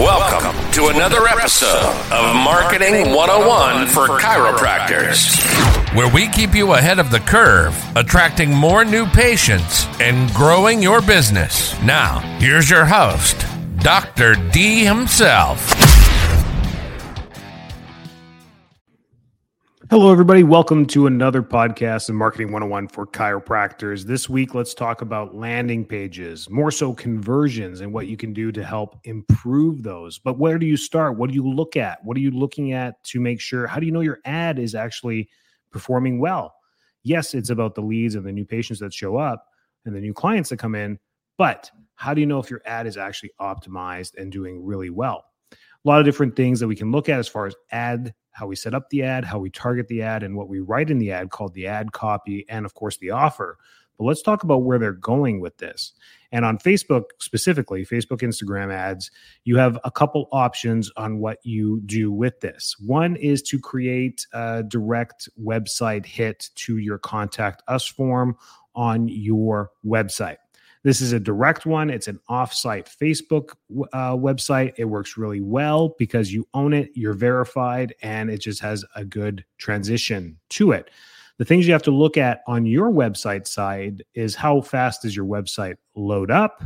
Welcome to another episode of Marketing 101 for Chiropractors, where we keep you ahead of the curve, attracting more new patients and growing your business. Now, here's your host, Dr. D himself. Hello, everybody. Welcome to another podcast of Marketing 101 for chiropractors. This week, let's talk about landing pages, more so conversions, and what you can do to help improve those. But where do you start? What do you look at? What are you looking at to make sure? How do you know your ad is actually performing well? Yes, it's about the leads and the new patients that show up and the new clients that come in. But how do you know if your ad is actually optimized and doing really well? A lot of different things that we can look at as far as ad how we set up the ad, how we target the ad, and what we write in the ad called the ad copy, and of course the offer. But let's talk about where they're going with this. And on Facebook specifically, Facebook, Instagram ads, you have a couple options on what you do with this. One is to create a direct website hit to your contact us form on your website. This is a direct one. It's an offsite Facebook uh, website. It works really well because you own it, you're verified, and it just has a good transition to it. The things you have to look at on your website side is how fast does your website load up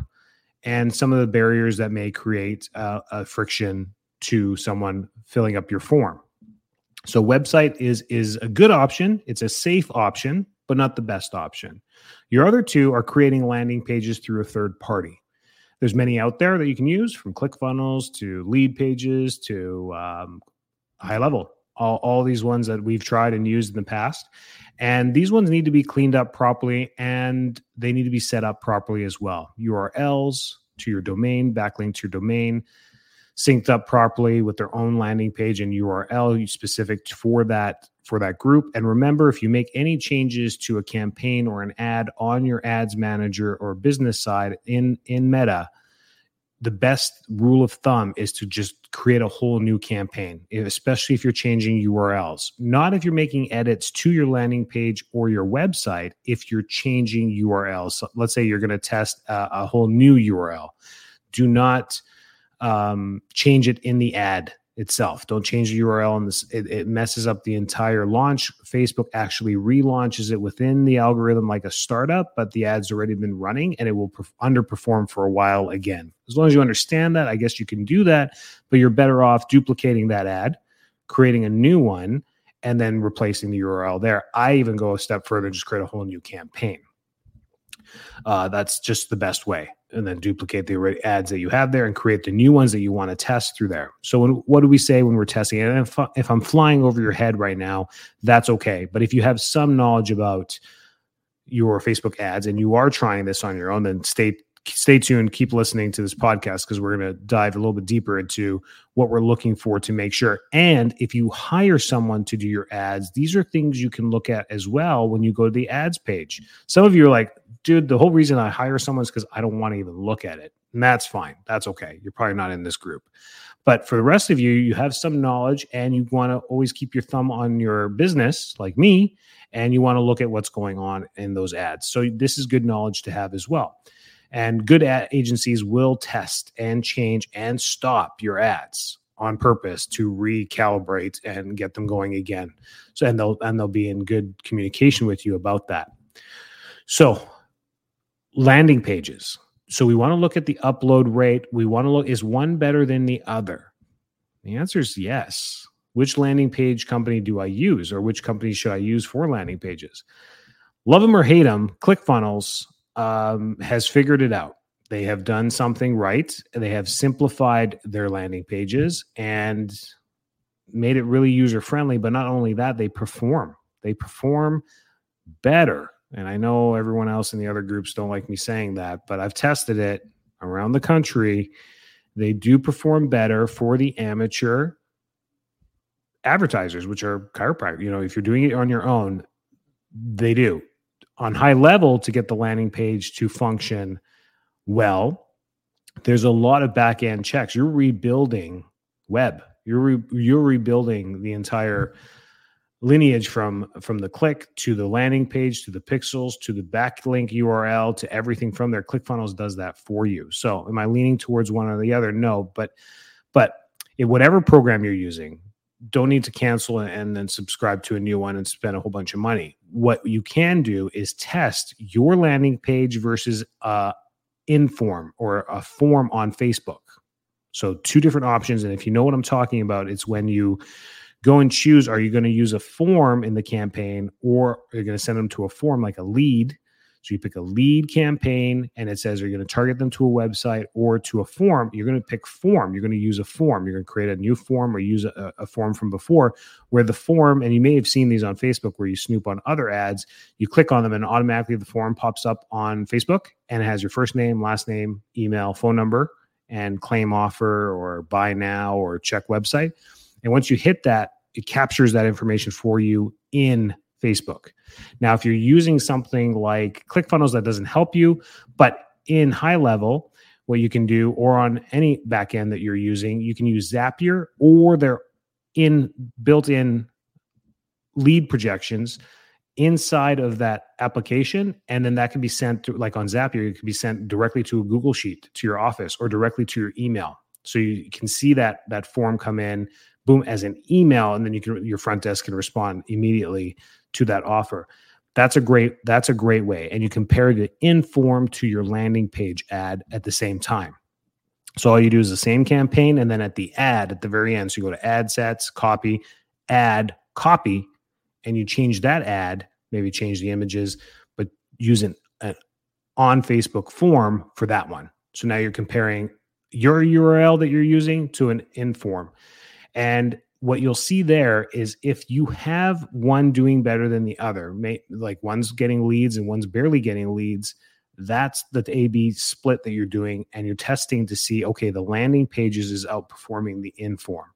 and some of the barriers that may create uh, a friction to someone filling up your form. So website is is a good option. It's a safe option but not the best option. Your other two are creating landing pages through a third party. There's many out there that you can use from ClickFunnels to Leadpages to um, high level. All, all these ones that we've tried and used in the past. And these ones need to be cleaned up properly and they need to be set up properly as well. URLs to your domain, backlink to your domain, synced up properly with their own landing page and URL specific for that for that group. And remember, if you make any changes to a campaign or an ad on your ads manager or business side in in Meta, the best rule of thumb is to just create a whole new campaign, especially if you're changing URLs. Not if you're making edits to your landing page or your website, if you're changing URLs. So let's say you're going to test a, a, whole new URL. Do not um, change it in the ad itself. Don't change the URL and this it, it, messes up the entire launch. Facebook actually relaunches it within the algorithm like a startup, but the ad's already been running and it will perf- underperform for a while again. As long as you understand that, I guess you can do that, but you're better off duplicating that ad, creating a new one, and then replacing the URL there. I even go a step further, and just create a whole new campaign. Uh, that's just the best way and then duplicate the ads that you have there and create the new ones that you want to test through there. So, when, what do we say when we're testing? And if, if I'm flying over your head right now, that's okay. But if you have some knowledge about your Facebook ads and you are trying this on your own, then stay stay tuned. Keep listening to this podcast because we're going to dive a little bit deeper into what we're looking for to make sure. And if you hire someone to do your ads, these are things you can look at as well when you go to the ads page. Some of you are like, dude, the whole reason I hire someone is because I don't want to even look at it. And that's fine. That's okay. You're probably not in this group. But for the rest of you, you have some knowledge and you want to always keep your thumb on your business, like me, and you want to look at what's going on in those ads. So this is good knowledge to have as well. And good ad agencies will test and change and stop your ads on purpose to recalibrate and get them going again. So and they'll and they'll be in good communication with you about that. So landing pages. So we want to look at the upload rate. We want to look is one better than the other? The answer is yes. Which landing page company do I use or which company should I use for landing pages? Love them or hate them, ClickFunnels um, has figured it out. They have done something right. They have simplified their landing pages and made it really user friendly. But not only that, they perform. They perform better and I know everyone else in the other groups don't like me saying that, but I've tested it around the country. They do perform better for the amateur advertisers, which are chiropractic. You know, if you're doing it on your own, they do. On high level, to get the landing page to function well, there's a lot of back end checks. You're rebuilding web. You're re- you're rebuilding the entire lineage from from the click to the landing page to the pixels to the backlink url to everything from there clickfunnels does that for you so am i leaning towards one or the other no but But in whatever program you're using, don't need to cancel and then subscribe to a new one and spend a whole bunch of money. What you can do is test your landing page versus a inform or a form on Facebook. So two different options. And if you know what I'm talking about, it's when you go and choose are you going to use a form in the campaign or are you going to send them to a form like a lead so you pick a lead campaign and it says, are you going to target them to a website or to a form? You're going to pick form. You're going to use a form. You're going to create a new form or use a, a form from before where the form, and you may have seen these on Facebook where you snoop on other ads, you click on them and automatically the form pops up on Facebook and it has your first name, last name, email, phone number, and claim offer or buy now or check website. And once you hit that, it captures that information for you in Facebook. Now, if you're using something like ClickFunnels, that doesn't help you, but in high level, what you can do, or on any backend that you're using, you can use Zapier or their in built-in lead projections inside of that application and then that can be sent like on zapier it can be sent directly to a google sheet to your office or directly to your email so you can see that that form come in boom as an email and then you can your front desk can respond immediately to that offer. That's a great that's a great way and you compare the inform to your landing page ad at the same time. So all you do is the same campaign and then at the ad at the very end so you go to ad sets, copy, ad, copy and you change that ad, maybe change the images but use an, an on Facebook form for that one. So now you're comparing your URL that you're using to an inform. And what you'll see there is if you have one doing better than the other, may, like one's getting leads and one's barely getting leads, that's the A B split that you're doing. And you're testing to see, okay, the landing pages is outperforming the inform.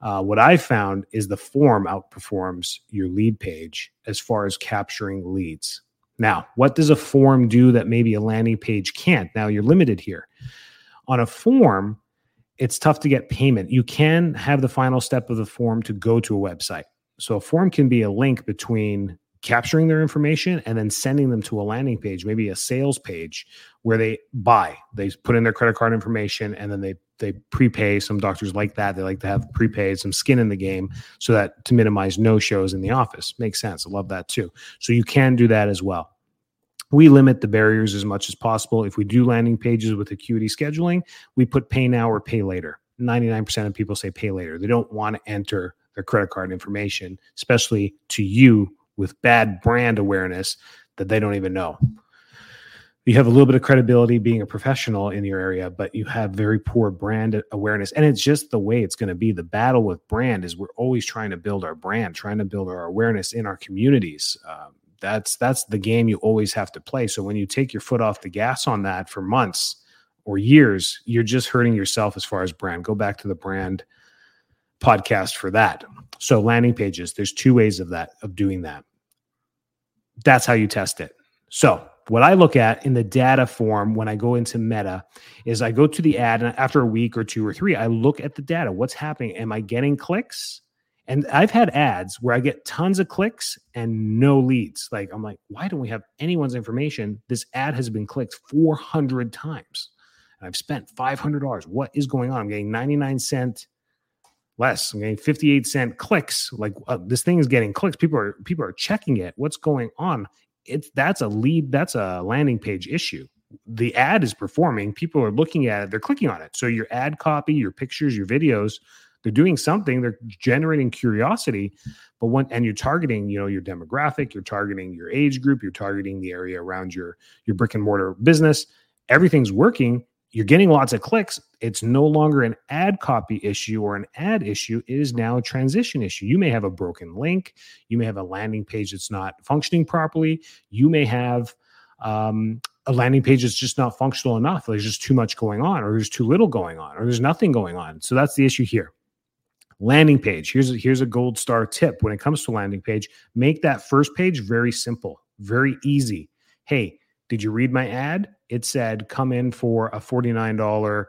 Uh, what I found is the form outperforms your lead page as far as capturing leads. Now, what does a form do that maybe a landing page can't? Now you're limited here. On a form, it's tough to get payment. You can have the final step of the form to go to a website. So a form can be a link between capturing their information and then sending them to a landing page, maybe a sales page where they buy. They put in their credit card information and then they they prepay. Some doctors like that. They like to have prepaid, some skin in the game, so that to minimize no shows in the office. Makes sense. I love that too. So you can do that as well we limit the barriers as much as possible. If we do landing pages with acuity scheduling, we put pay now or pay later. 99% of people say pay later. They don't want to enter their credit card information, especially to you with bad brand awareness that they don't even know. You have a little bit of credibility being a professional in your area, but you have very poor brand awareness. And it's just the way it's going to be. The battle with brand is we're always trying to build our brand, trying to build our awareness in our communities. Um, that's that's the game you always have to play. So when you take your foot off the gas on that for months or years, you're just hurting yourself as far as brand. Go back to the brand podcast for that. So landing pages, there's two ways of that of doing that. That's how you test it. So what I look at in the data form when I go into Meta is I go to the ad and after a week or two or three, I look at the data. What's happening? Am I getting clicks? And I've had ads where I get tons of clicks and no leads. Like, I'm like, why don't we have anyone's information? This ad has been clicked 400 times and I've spent $500. What is going on? I'm getting 99 cent less. I'm getting 58 cent clicks. Like, uh, this thing is getting clicks. People are, people are checking it. What's going on? It's that's a lead, that's a landing page issue. The ad is performing. People are looking at it, they're clicking on it. So your ad copy, your pictures, your videos they're doing something they're generating curiosity but when and you're targeting you know your demographic you're targeting your age group you're targeting the area around your your brick and mortar business everything's working you're getting lots of clicks it's no longer an ad copy issue or an ad issue it is now a transition issue. You may have a broken link you may have a landing page that's not functioning properly you may have um, a landing page that's just not functional enough there's just too much going on or there's too little going on or there's nothing going on. So that's the issue here landing page. Here's a, here's a gold star tip when it comes to landing page. Make that first page very simple very easy. Hey did you read my ad? It said come in for a $49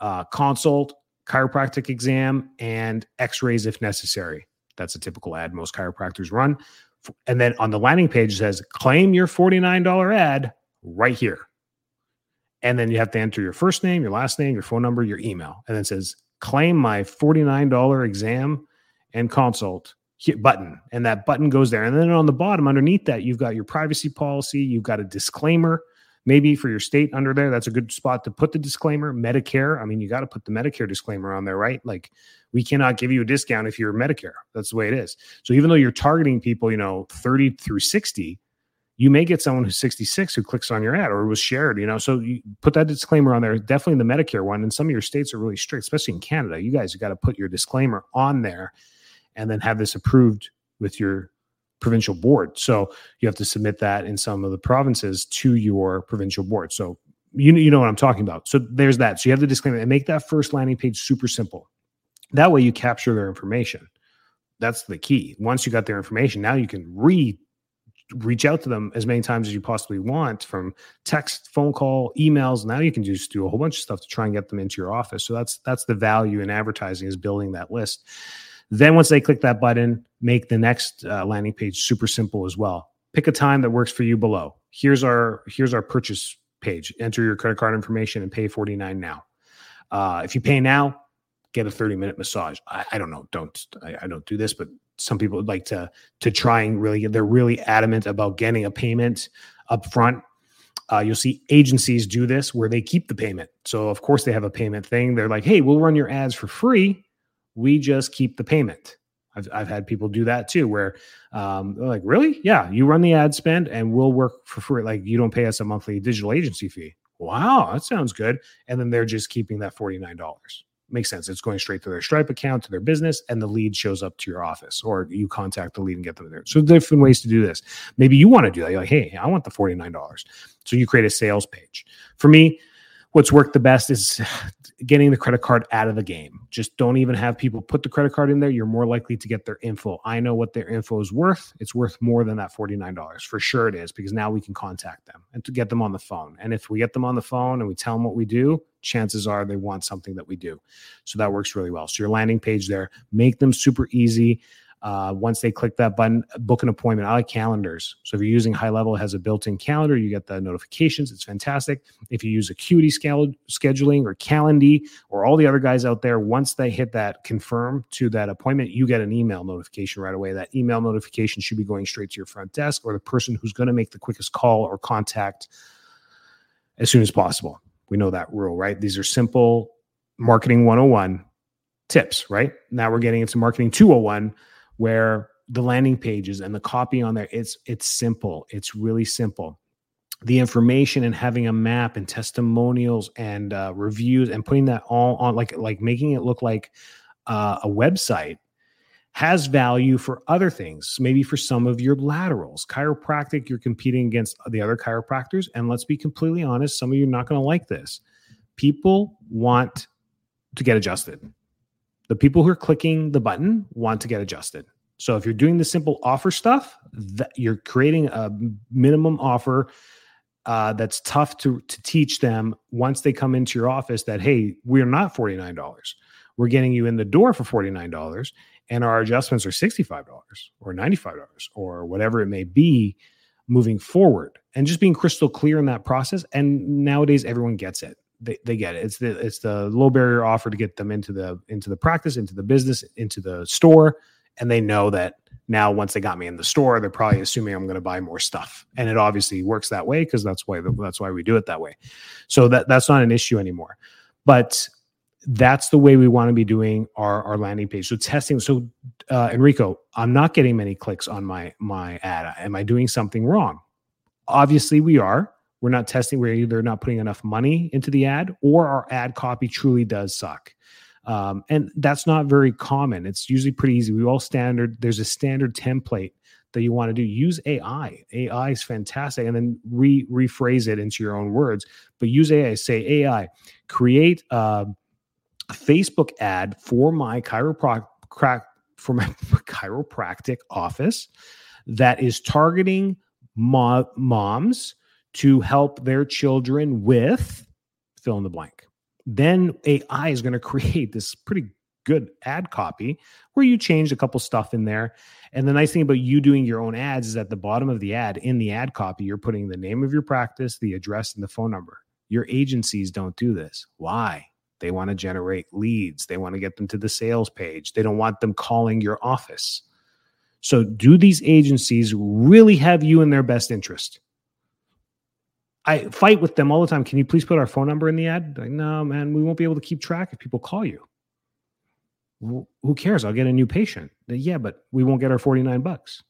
uh, consult chiropractic exam and x-rays if necessary. That's a typical ad most chiropractors run. And then on the landing page says claim your $49 ad right here. And then you have to enter your first name your last name your phone number your email and then it says claim my $49 exam and consult button and that button goes there. And then on the bottom underneath that you've got your privacy policy you've got a disclaimer maybe for your state under there that's a good spot to put the disclaimer. Medicare i mean you got to put the medicare disclaimer on there right? Like we cannot give you a discount if you're medicare. That's the way it is. So even though you're targeting people you know 30 through 60 you may get someone who's 66 who clicks on your ad or was shared, you know. So you put that disclaimer on there. Definitely the Medicare one. And some of your states are really strict, especially in Canada. You guys got to put your disclaimer on there and then have this approved with your provincial board. So you have to submit that in some of the provinces to your provincial board. So you you know what I'm talking about. So there's that. So you have the disclaimer and make that first landing page super simple. That way you capture their information. That's the key. Once you got their information, now you can re reach out to them as many times as you possibly want from text, phone call, emails. Now you can just do a whole bunch of stuff to try and get them into your office. So that's that's the value in advertising is building that list. Then once they click that button, make the next uh, landing page super simple as well. Pick a time that works for you below. Here's our here's our purchase page. Enter your credit card information and pay 49 now. Uh, if you pay now, get a 30 minute massage. I, I don't know. Don't I, I, don't do this, but some people would like to to try and really they're really adamant about getting a payment up front. Uh, you'll see agencies do this where they keep the payment. So of course they have a payment thing. They're like, hey, we'll run your ads for free. We just keep the payment. I've, I've had people do that too, where um, they're like, really? Yeah, you run the ad spend and we'll work for free. Like you don't pay us a monthly digital agency fee. Wow, that sounds good. And then they're just keeping that $49 makes sense. It's going straight to their Stripe account, to their business, and the lead shows up to your office, or you contact the lead and get them there. So different ways to do this. Maybe you want to do that. You're like, hey, I want the $49. So you create a sales page. For me, what's worked the best is getting the credit card out of the game. Just don't even have people put the credit card in there. You're more likely to get their info. I know what their info is worth. It's worth more than that $49. For sure it is, because now we can contact them and to get them on the phone. And if we get them on the phone and we tell them what we do, chances are they want something that we do. So that works really well. So your landing page there, make them super easy. Uh, once they click that button, book an appointment. I like calendars. So if you're using high level, it has a built-in calendar. You get the notifications. It's fantastic. If you use Acuity scheduling or Calendly or all the other guys out there, once they hit that confirm to that appointment, you get an email notification right away. That email notification should be going straight to your front desk or the person who's going to make the quickest call or contact as soon as possible. We know that rule, right? These are simple marketing 101 tips, right? Now we're getting into marketing 201 where the landing pages and the copy on there it's it's simple it's really simple the information and having a map and testimonials and uh, reviews and putting that all on like like making it look like uh, a website has value for other things maybe for some of your laterals chiropractic you're competing against the other chiropractors and let's be completely honest some of you are not going to like this people want to get adjusted the people who are clicking the button want to get adjusted. So if you're doing the simple offer stuff, that you're creating a minimum offer uh, that's tough to to teach them once they come into your office that hey, we're not forty nine dollars. We're getting you in the door for forty nine dollars, and our adjustments are sixty five dollars or ninety five dollars or whatever it may be moving forward. And just being crystal clear in that process. And nowadays, everyone gets it they, they get it. It's the it's the low barrier offer to get them into the into the practice, into the business, into the store, and they know that now once they got me in the store, they're probably assuming I'm going to buy more stuff, and it obviously works that way because that's why that's why we do it that way. So that that's not an issue anymore, but that's the way we want to be doing our our landing page. So testing. So uh, Enrico, I'm not getting many clicks on my my ad. Am I doing something wrong? Obviously, we are we're not testing we're either not putting enough money into the ad or our ad copy truly does suck um, and that's not very common it's usually pretty easy we all standard there's a standard template that you want to do use ai ai is fantastic and then re rephrase it into your own words but use ai say ai create a facebook ad for my chiropractic for my chiropractic office that is targeting mo- moms to help their children with fill in the blank. Then AI is going to create this pretty good ad copy where you change a couple stuff in there. And the nice thing about you doing your own ads is at the bottom of the ad, in the ad copy, you're putting the name of your practice, the address, and the phone number. Your agencies don't do this. Why? They want to generate leads. They want to get them to the sales page. They don't want them calling your office. So, do these agencies really have you in their best interest? I fight with them all the time. Can you please put our phone number in the ad? Like, no, man, we won't be able to keep track if people call you. Who cares? I'll get a new patient. Yeah, but we won't get our 49 bucks.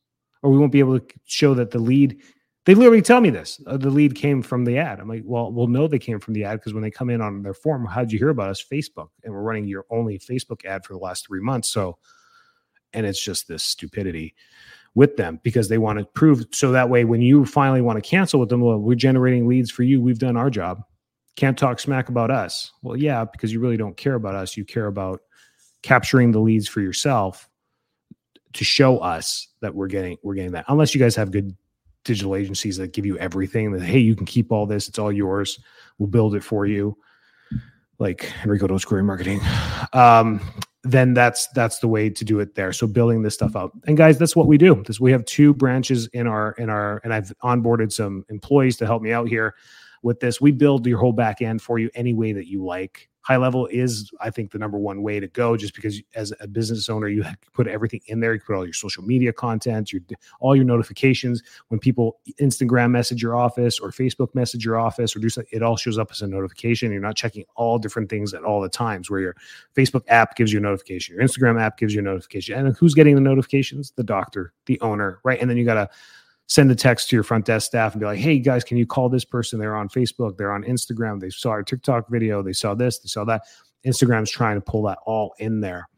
Or we won't be able to show that the lead, they literally tell me this. Uh, the lead came from the ad. I'm like, well, we'll know they came from the ad because when they come in on their form, how'd you hear about us? Facebook. And we're running your only Facebook ad for the last three months. So, and it's just this stupidity with them because they want to prove so that way when you finally want to cancel with them, well, we're generating leads for you. We've done our job. Can't talk smack about us. Well, yeah, because you really don't care about us. You care about capturing the leads for yourself to show us that we're getting we're getting that. Unless you guys have good digital agencies that give you everything that hey, you can keep all this, it's all yours. We'll build it for you. Like Enrico Dolce Corey Marketing. Um, then that's that's the way to do it there so building this stuff out and guys that's what we do this we have two branches in our in our and i've onboarded some employees to help me out here with this we build your whole back end for you any way that you like high level is i think the number one way to go just because as a business owner you put everything in there. You put all your social media content your all your notifications. When people instagram message your office or facebook message your office or do something it all shows up as a notification. You're not checking all different things at all the times where your facebook app gives you a notification your instagram app gives you a notification and who's getting the notifications? The doctor the owner right? And then you got to send a text to your front desk staff and be like, hey guys, can you call this person? They're on Facebook, they're on Instagram, they saw our TikTok video, they saw this, they saw that. Instagram's trying to pull that all in there.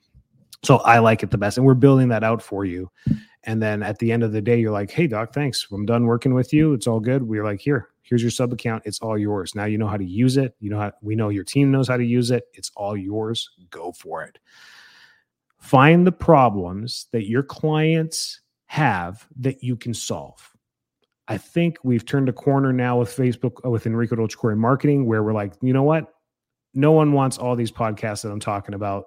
So I like it the best. And we're building that out for you. And then at the end of the day, you're like, hey, doc, thanks. I'm done working with you. It's all good. We're like, here, here's your sub account. It's all yours. Now you know how to use it. You know how we know your team knows how to use it. It's all yours. Go for it. Find the problems that your clients have that you can solve. I think we've turned a corner now with Facebook, uh, with Enrico Dolce marketing, where we're like, you know what? No one wants all these podcasts that I'm talking about.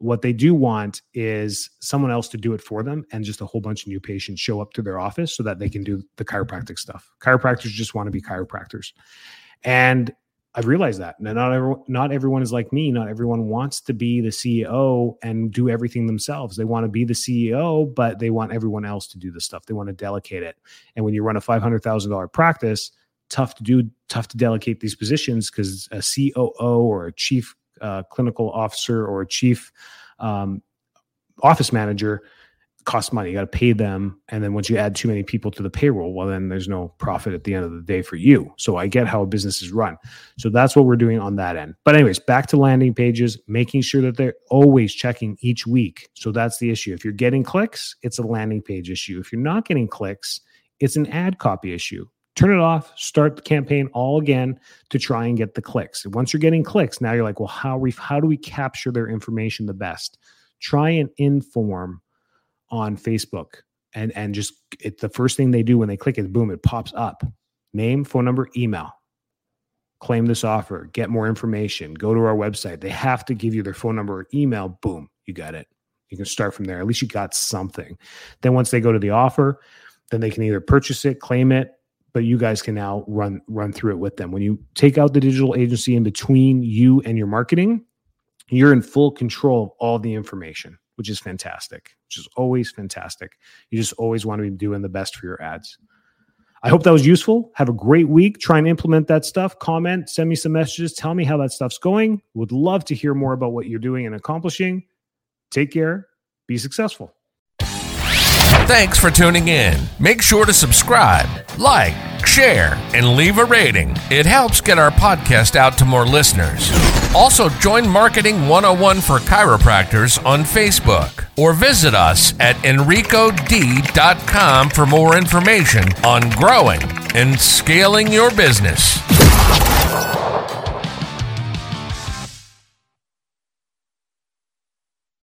What they do want is someone else to do it for them and just a whole bunch of new patients show up to their office so that they can do the chiropractic stuff. Chiropractors just want to be chiropractors. And I've realized that. Not everyone, not everyone is like me. Not everyone wants to be the CEO and do everything themselves. They want to be the CEO, but they want everyone else to do the stuff. They want to delegate it. And when you run a five hundred thousand dollar practice, tough to do, tough to delegate these positions because a COO or a chief uh, clinical officer or a chief um, office manager costs money. You got to pay them. And then once you add too many people to the payroll, well, then there's no profit at the end of the day for you. So I get how a business is run. So that's what we're doing on that end. But, anyways, back to landing pages, making sure that they're always checking each week. So that's the issue. If you're getting clicks, it's a landing page issue. If you're not getting clicks, it's an ad copy issue. Turn it off, start the campaign all again to try and get the clicks. Once you're getting clicks, now you're like, well, how, we, how do we capture their information the best? Try and inform on Facebook and and just it, the first thing they do when they click it, boom, it pops up. Name, phone number, email. Claim this offer, get more information, go to our website. They have to give you their phone number or email. Boom, you got it. You can start from there. At least you got something. Then once they go to the offer, then they can either purchase it, claim it, but you guys can now run run through it with them. When you take out the digital agency in between you and your marketing, you're in full control of all the information which is fantastic, which is always fantastic. You just always want to be doing the best for your ads. I hope that was useful. Have a great week. Try and implement that stuff. Comment, send me some messages. Tell me how that stuff's going. Would love to hear more about what you're doing and accomplishing. Take care. Be successful. Thanks for tuning in. Make sure to subscribe, like, share, and leave a rating. It helps get our podcast out to more listeners. Also, join Marketing 101 for Chiropractors on Facebook or visit us at enricod.com for more information on growing and scaling your business.